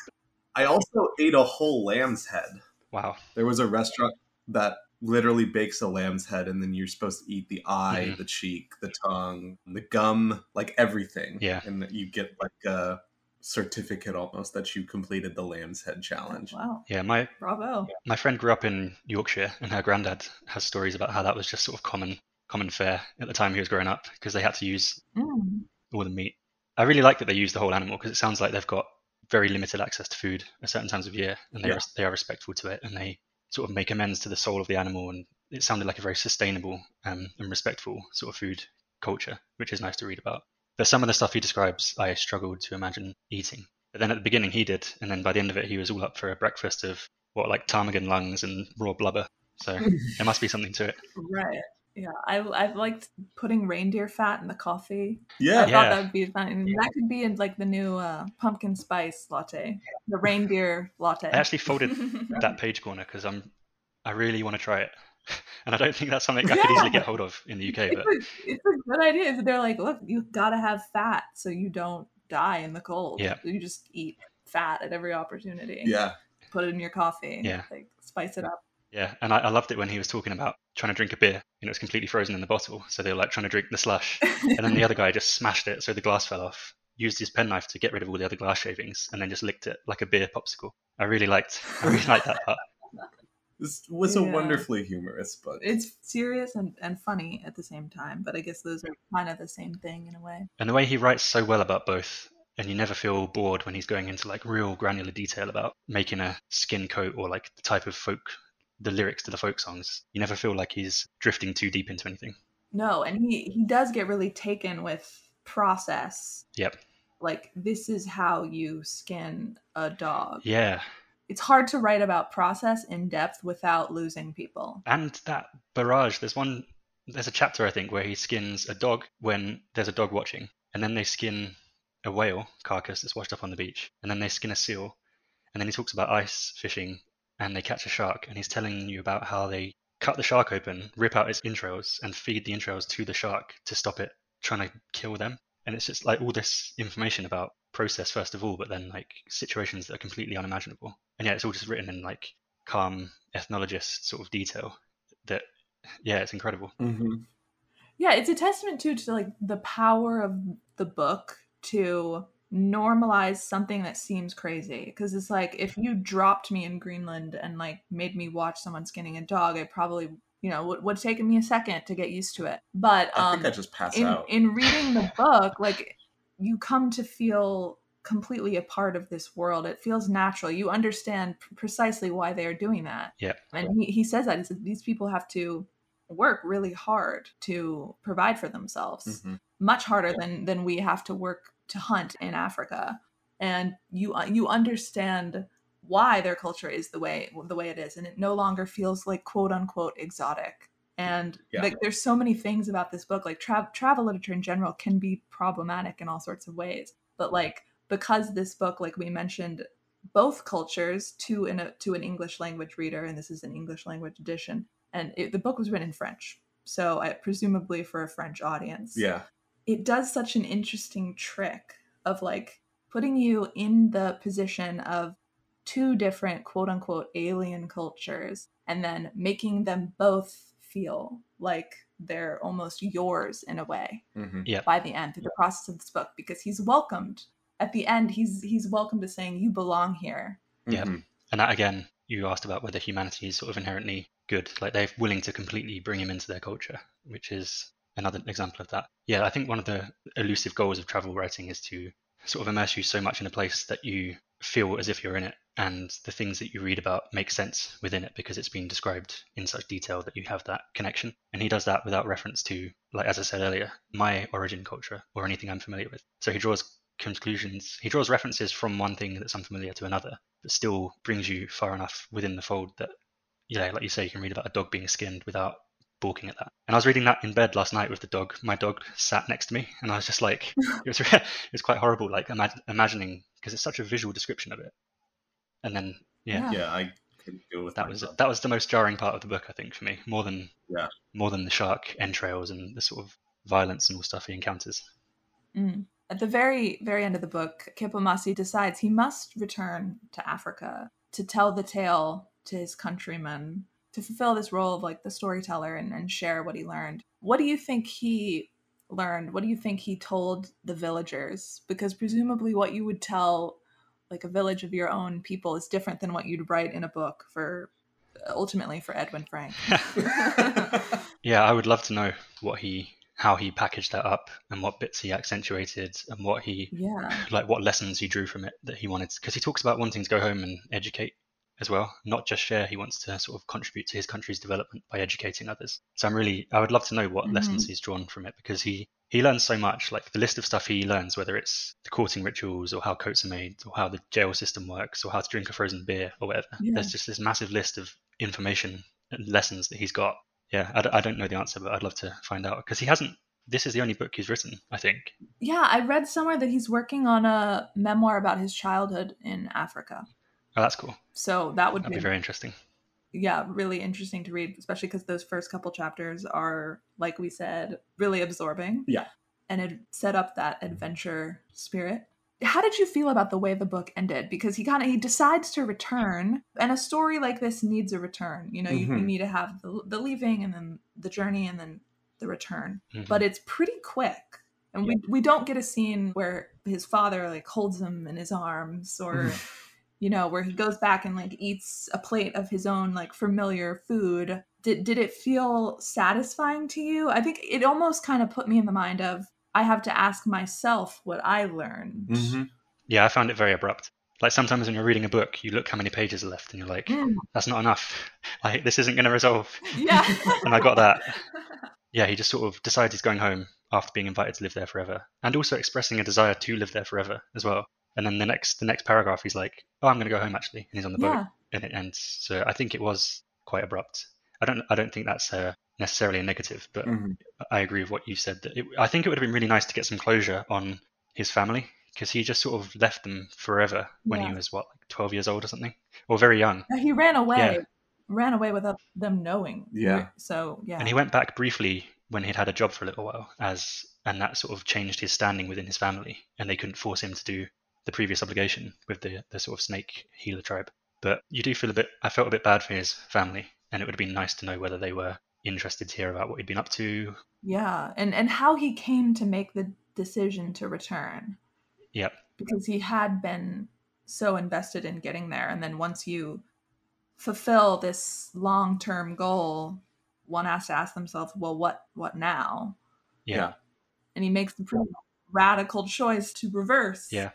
*laughs* I also ate a whole lamb's head. Wow. There was a restaurant that literally bakes a lamb's head, and then you're supposed to eat the eye, Mhm. the cheek, the tongue, the gum, like everything. Yeah. and you get like a certificate almost that you completed the lamb's head challenge. wow Yeah, my bravo my friend grew up in Yorkshire, and her granddad has stories about how that was just sort of common common fare at the time he was growing up because they had to use Mm. all the meat. I really like that they use the whole animal because it sounds like they've got very limited access to food at certain times of year, and they Yeah. are, they are respectful to it, and they sort of make amends to the soul of the animal, and it sounded like a very sustainable um, and respectful sort of food culture, which is nice to read about. But some of the stuff he describes, I struggled to imagine eating. But then at the beginning he did, and then by the end of it, he was all up for a breakfast of what like ptarmigan lungs and raw blubber. So *laughs* there must be something to it. right yeah i i've liked putting reindeer fat in the coffee Yeah, I Yeah, thought that would be fun. And that could be in like the new uh, pumpkin spice latte, the reindeer latte. I actually folded *laughs* that page corner because I'm I really want to try it, *laughs* and I don't think that's something I could easily get hold of in the UK. it's, But a, it's a good idea. They're like, look, you gotta have fat so you don't die in the cold. Yeah. You just eat fat at every opportunity. yeah. Put it in your coffee. Yeah. Like spice it up. yeah, and I, I loved it when he was talking about trying to drink a beer and it was completely frozen in the bottle, so they were like trying to drink the slush, and then the other guy just smashed it so the glass fell off. Used his penknife to get rid of all the other glass shavings, and then just licked it like a beer popsicle. I really liked, I really liked that part. *laughs* This was a Yeah. wonderfully humorous book. It's serious and, and funny at the same time, but I guess those are kind of the same thing in a way. And the way he writes so well about both, and you never feel bored when he's going into like real granular detail about making a skin coat or like the type of folk, the lyrics to the folk songs. You never feel like he's drifting too deep into anything. No, and he he does get really taken with process. Yep. Like this is how you skin a dog. Yeah. It's hard to write about process in depth without losing people. And that barrage, there's one, there's a chapter I think where he skins a dog when there's a dog watching, and then they skin a whale carcass that's washed up on the beach, and then they skin a seal, and then he talks about ice fishing, and they catch a shark, and he's telling you about how they cut the shark open, rip out its entrails, and feed the entrails to the shark to stop it trying to kill them. And it's just like all this information about process first of all, but then like situations that are completely unimaginable. And yeah, it's all just written in like calm ethnologist sort of detail. That yeah, it's incredible. Mm-hmm. Yeah, it's a testament too to like the power of the book to normalize something that seems crazy because it's like if you dropped me in greenland and like made me watch someone skinning a dog i probably you know would, would take me a second to get used to it. But I um think I just pass in, out. in reading the book like you come to feel completely a part of this world. It feels natural. You understand p- precisely why they are doing that. Yeah. and he, he says that. He says these people have to work really hard to provide for themselves Mhm. much harder than than we have to work to hunt in Africa. And you uh, you understand why their culture is the way the way it is and it no longer feels like quote unquote exotic and Yeah. like there's so many things about this book like tra- travel literature in general can be problematic in all sorts of ways but like because this book like we mentioned both cultures to in a to an english language reader and this is an english language edition and it, the book was written in french so I, presumably for a french audience Yeah. it does such an interesting trick of like putting you in the position of two different quote unquote alien cultures and then making them both feel like they're almost yours in a way hmm by the end through the process of this book because he's welcomed at the end he's he's welcome to saying you belong here Yeah. Mm-hmm. And that again, you asked about whether humanity is sort of inherently good. Like they're willing to completely bring him into their culture, which is another example of that. Yeah, I think one of the elusive goals of travel writing is to sort of immerse you so much in a place that you feel as if you're in it and the things that you read about make sense within it because it's been described in such detail that you have that connection. And he does that without reference to, like as I said earlier, my origin culture or anything I'm familiar with. So he draws conclusions, he draws references from one thing that's unfamiliar to another, but still brings you far enough within the fold that, yeah, like you say, you can read about a dog being skinned without balking at that. And I was reading that in bed last night with the dog. My dog sat next to me, and I was just like, *laughs* it was *laughs* it was quite horrible, like imag- imagining because it's such a visual description of it. And then, yeah, Yeah. Yeah, I couldn't deal with that was that was the most jarring part of the book, I think, for me, more than Yeah. more than the shark entrails and the sort of violence and all stuff he encounters. Mm. At the very, very end of the book, Kpomassie decides he must return to Africa to tell the tale to his countrymen, to fulfill this role of like the storyteller and, and share what he learned. What do you think he learned? What do you think he told the villagers? Because presumably what you would tell like a village of your own people is different than what you'd write in a book for ultimately for Edwin Frank. *laughs* *laughs* Yeah, I would love to know what he how he packaged that up and what bits he accentuated and what he yeah. like what lessons he drew from it that he wanted because he talks about wanting to go home and educate as well not just share he wants to sort of contribute to his country's development by educating others so i'm really i would love to know what Mhm. lessons he's drawn from it because he he learns so much like the list of stuff he learns whether it's the courting rituals or how coats are made or how the jail system works or how to drink a frozen beer or whatever. Yeah. there's just this massive list of information and lessons that he's got. Yeah I, d- I don't know the answer but i'd love to find out because he hasn't this is the only book he's written i think. Yeah, I read somewhere that he's working on a memoir about his childhood in Africa. oh that's cool. So that would that'd be, be very interesting yeah, really interesting to read, especially because those first couple chapters are, like we said, really absorbing. Yeah. And it set up that adventure spirit. How did you feel about the way the book ended? Because he kind of he decides to return, and a story like this needs a return. You know, you, you Mhm. need to have the, the leaving, and then the journey, and then the return Mhm. but it's pretty quick and we, we don't get a scene where his father like holds him in his arms or you know where he goes back and like eats a plate of his own like familiar food did, did it feel satisfying to you i think it almost kind of put me in the mind of i have to ask myself what i learned Mhm. Yeah, I found it very abrupt. Like sometimes when you're reading a book, you look how many pages are left, and you're like, Mm, "That's not enough. Like this isn't going to resolve." yeah *laughs* And I got that. *laughs* Yeah, he just sort of decides he's going home after being invited to live there forever, and also expressing a desire to live there forever as well. And then the next the next paragraph, he's like, "Oh, I'm going to go home actually," and he's on the boat, yeah and it ends. So I think it was quite abrupt. I don't I don't think that's uh, necessarily a negative, but Mhm. I agree with what you said. That it, I think it would have been really nice to get some closure on his family because he just sort of left them forever when Yeah. he was what, like twelve years old or something, or very young. he ran away Yeah. ran away without them knowing Yeah. so yeah And he went back briefly when he'd had a job for a little while, as and that sort of changed his standing within his family, and they couldn't force him to do the previous obligation with the the sort of snake healer tribe. But you do feel a bit. I felt a bit bad for his family, and it would have been nice to know whether they were interested to hear about what he'd been up to. Yeah, and and how he came to make the decision to return. Yep. Because he had been so invested in getting there and then once you fulfill this long-term goal, one has to ask themselves, well what what now? Yeah. Yeah. And he makes the pretty radical choice to reverse. Yeah.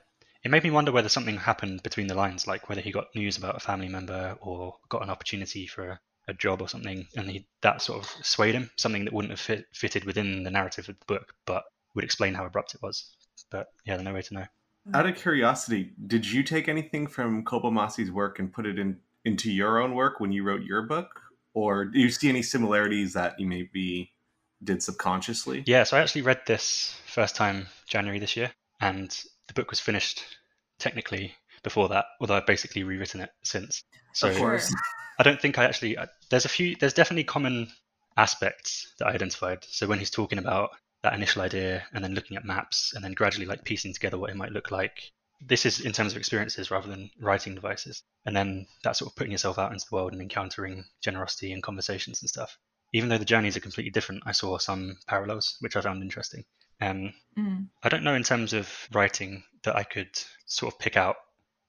It made me wonder whether something happened between the lines, like whether he got news about a family member or got an opportunity for a, a job or something, and he, that sort of swayed him, something that wouldn't have fit, fitted within the narrative of the book, but would explain how abrupt it was. But yeah, there's no way to know. Out of curiosity, did you take anything from Kpomassie's work and put it in into your own work when you wrote your book, or do you see any similarities that you maybe did subconsciously? Yeah, so I actually read this first time January this year, and the book was finished technically before that, although I've basically rewritten it since. So Of course. I don't think I actually. I- There's a few. There's definitely common aspects that I identified. So when he's talking about that initial idea and then looking at maps and then gradually like piecing together what it might look like. This is in terms of experiences rather than writing devices. And then that sort of putting yourself out into the world and encountering generosity and conversations and stuff. Even though the journeys are completely different, I saw some parallels which I found interesting. Um, Mm. I don't know in terms of writing that I could sort of pick out.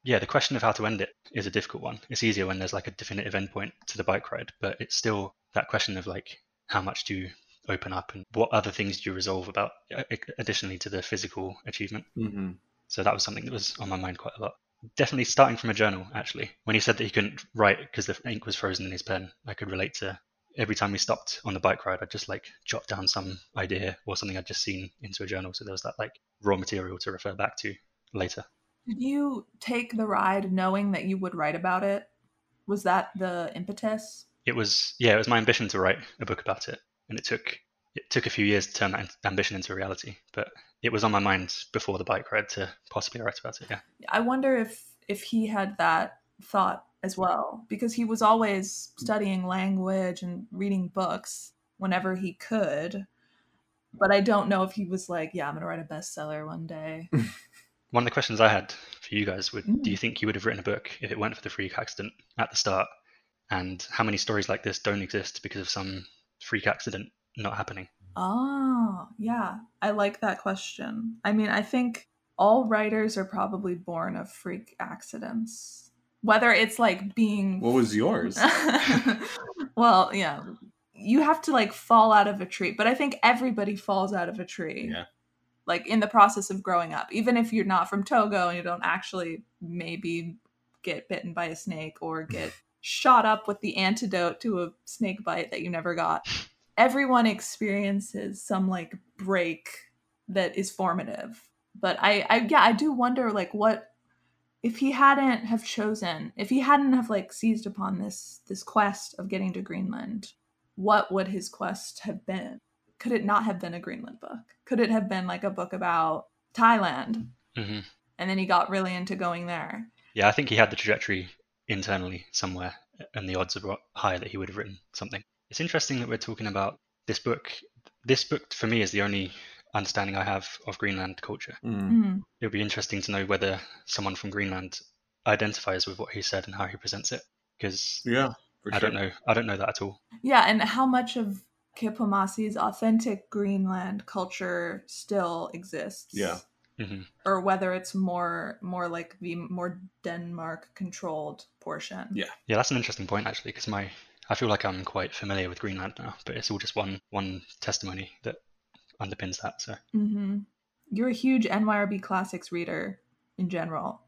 Yeah, the question of how to end it is a difficult one. It's easier when there's like a definitive endpoint to the bike ride, but it's still that question of like how much do you open up and what other things do you resolve about uh, additionally to the physical achievement. hmm So that was something that was on my mind quite a lot. Definitely starting from a journal, actually. When he said that he couldn't write because the ink was frozen in his pen, I could relate to every time we stopped on the bike ride, I'd just like jot down some idea or something I'd just seen into a journal. So there was that like raw material to refer back to later. Did you take the ride knowing that you would write about it? Was that the impetus? It was, yeah, it was my ambition to write a book about it. And it took, it took a few years to turn that ambition into reality, but it was on my mind before the bike ride to possibly write about it. Yeah. I wonder if if he had that thought as well because he was always studying language and reading books whenever he could. But I don't know if he was like, yeah, I'm going to write a bestseller one day. *laughs* One of the questions I had for you guys would Mm. do you think you would have written a book if it weren't for the freak accident at the start? And how many stories like this don't exist because of some freak accident not happening? Oh, yeah. I like that question. I mean, I think all writers are probably born of freak accidents. Whether it's like being What was yours? *laughs* well, yeah. You have to like fall out of a tree, but I think everybody falls out of a tree. Yeah. Like in the process of growing up, even if you're not from Togo and you don't actually maybe get bitten by a snake or get *laughs* shot up with the antidote to a snake bite that you never got. Everyone experiences some like break that is formative. But I, I yeah, I do wonder like what if he hadn't have chosen if he hadn't have like seized upon this this quest of getting to greenland what would his quest have been? Could it not have been a greenland book? Could it have been like a book about thailand? Hmm and then he got really into going there. Yeah, I think he had the trajectory internally somewhere, and the odds are high that he would have written something. It's interesting that we're talking about this book. This book, for me, is the only understanding I have of Greenland culture. Mm. Mm. It would be interesting to know whether someone from Greenland identifies with what he said and how he presents it, because Yeah, for I sure. don't know. I don't know that at all. yeah and how much of Kpomassie's authentic greenland culture still exists Yeah. hmm or whether it's more more like the more denmark controlled portion Yeah. Yeah, that's an interesting point actually, because my I feel like I'm quite familiar with Greenland now, but it's all just one one testimony that underpins that. So hmm You're a huge NYRB classics reader in general.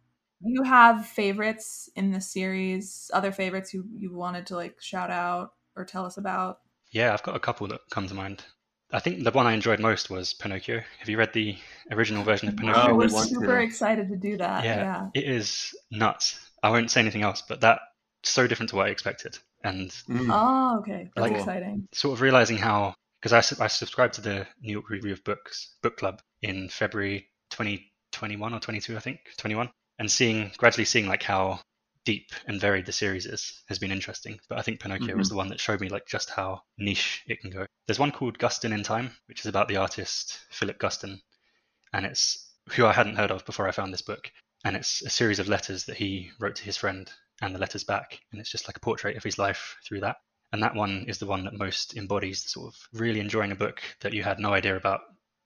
Do you have favorites in the series? Other favorites you you wanted to like shout out or tell us about? yeah, I've got a couple that come to mind. I think the one I enjoyed most was Pinocchio. Have you read the original version of Oh, I Pinocchio? we was super to. excited to do that. Yeah. Yeah. It is nuts. I won't say anything else, but that so different to what I expected, and Mm. Oh, okay. That's Like- exciting. sort of realizing how because I, I subscribed to the New York Review of Books book club in February 2021 or 22, I think 21, and seeing gradually seeing like how deep and varied the series is has been interesting. But I think Pinocchio was mm-hmm. the one that showed me like just how niche it can go. There's one called Guston in Time, which is about the artist Philip Guston, and it's who I hadn't heard of before I found this book. and it's a series of letters that he wrote to his friend and the letters back, and it's just like a portrait of his life through that. And that one is the one that most embodies the sort of really enjoying a book that you had no idea about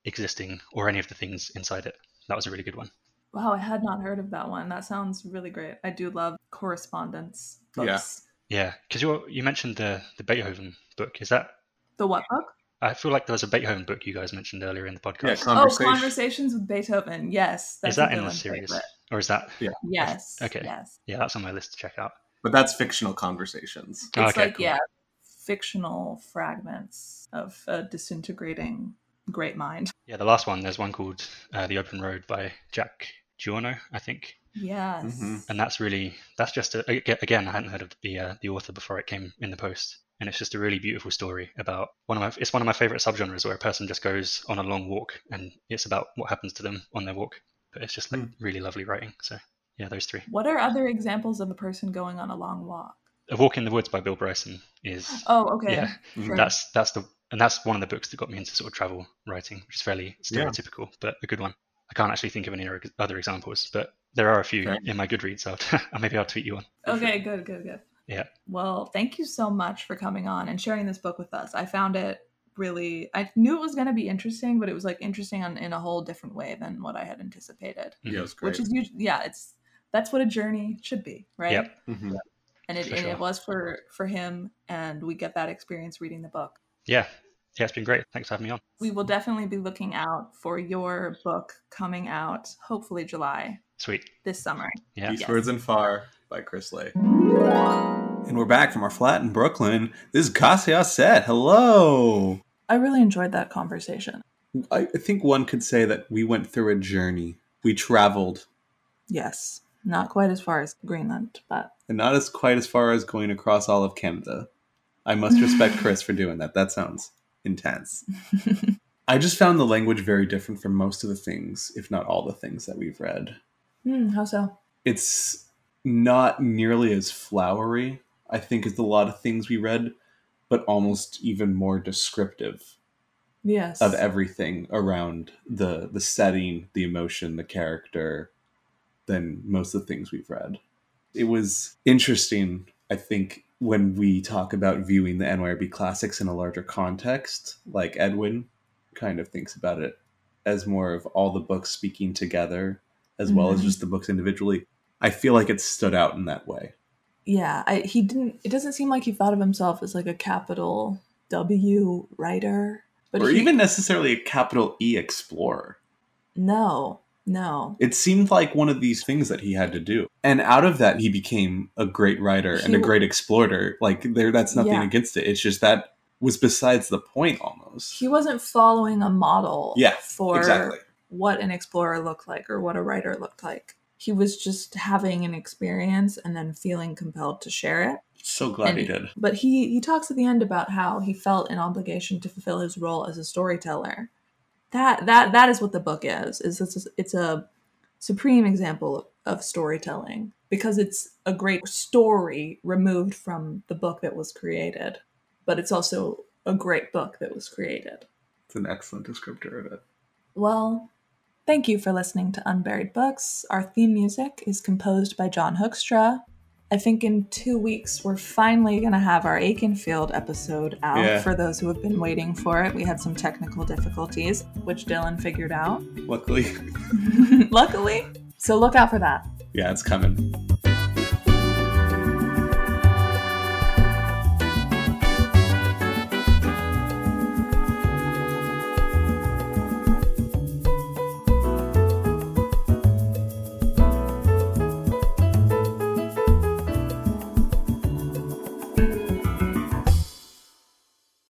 existing or any of the things inside it. That was a really good one. Wow, I had not heard of that one. That sounds really great. I do love correspondence books. Yeah, yeah, because you you mentioned the the Beethoven book. Is that The what book? I feel like there was a Beethoven book you guys mentioned earlier in the Yeah, podcast. Oh, Conversations with Beethoven. Yes. That's is that in the series, favorite. or is that? Yes. Okay. Yes. Yeah, that's on my list to check out. But that's fictional conversations. Oh, It's okay, like, cool. yeah, fictional fragments of a disintegrating great mind. Yeah, the last one. There's one called uh, "The Open Road" by Jack Giono, I think, Yes. Mhm. and that's really that's just a, again I hadn't heard of the uh, the author before it came in the post, and it's just a really beautiful story about one of my it's one of my favorite subgenres where a person just goes on a long walk and it's about what happens to them on their walk, but it's just like Hmm. really lovely writing. So yeah, those three. What are other examples of a person going on a long walk? A Walk in the Woods by Bill Bryson is *gasps* Oh, okay. yeah Sure. that's that's the and that's one of the books that got me into sort of travel writing, which is fairly Yeah. stereotypical, but a good one. I can't actually think of any other- other examples, but there are a few Fair. in my Goodreads. *laughs* I'll maybe I'll tweet you one. Okay, good, good, good. Yeah. Well, thank you so much for coming on and sharing this book with us. I found it really I knew it was going to be interesting, but it was like interesting on, in a whole different way than what I had anticipated. Mm-hmm. Yeah, it was great. Which is usually yeah, it's that's what a journey should be, right? Yep. Mhm. And it, For and sure. it was for for him and we get that experience reading the book. Yeah, yeah, it's been great. Thanks for having me on. We will definitely be looking out for your book coming out hopefully July Sweet. this summer. Yeah. Eastwards and Far by Chris Lee. And we're back from our flat in Brooklyn. This is Kasia Set. Hello. I really enjoyed that conversation. I I think one could say that we went through a journey. We traveled, Yes. Not quite as far as Greenland, but and not as quite as far as going across all of Canada. I must respect Chris for doing that. That sounds intense. *laughs* I just found the language very different from most of the things, if not all the things that we've read. Hmm, how so? It's not nearly as flowery, I think, as a lot of things we read, but almost even more descriptive Yes. of everything around the the setting, the emotion, the character than most of the things we've read. It was interesting, I think, when we talk about viewing the NYRB classics in a larger context, like Edwin kind of thinks about it as more of all the books speaking together as well as Mhm. just the books individually. I feel like it stood out in that way. yeah, I, he didn't. It doesn't seem like he thought of himself as like a capital W writer, but or he- even necessarily a capital E explorer. no, no. It seemed like one of these things that he had to do. And out of that he became a great writer and a great explorer. Like there that's nothing Yeah. against it. It's just that was besides the point almost. He wasn't following a model. Yeah, for exactly. what an explorer looked like or what a writer looked like. He was just having an experience and then feeling compelled to share it. So glad And- he did. But he he talks at the end about how he felt an obligation to fulfill his role as a storyteller. That that that is what the book is. Is it's it's a supreme example of storytelling because it's a great story removed from the book that was created, but it's also a great book that was created. It's an excellent descriptor of it. Well, thank you for listening to Unburied Books. Our theme music is composed by John Hookstra. I think in two weeks we're finally going to have our Akenfield episode out Yeah. for those who have been waiting for it. We had some technical difficulties, which Dylan figured out, Luckily. *laughs* luckily. So look out for that. Yeah, it's coming.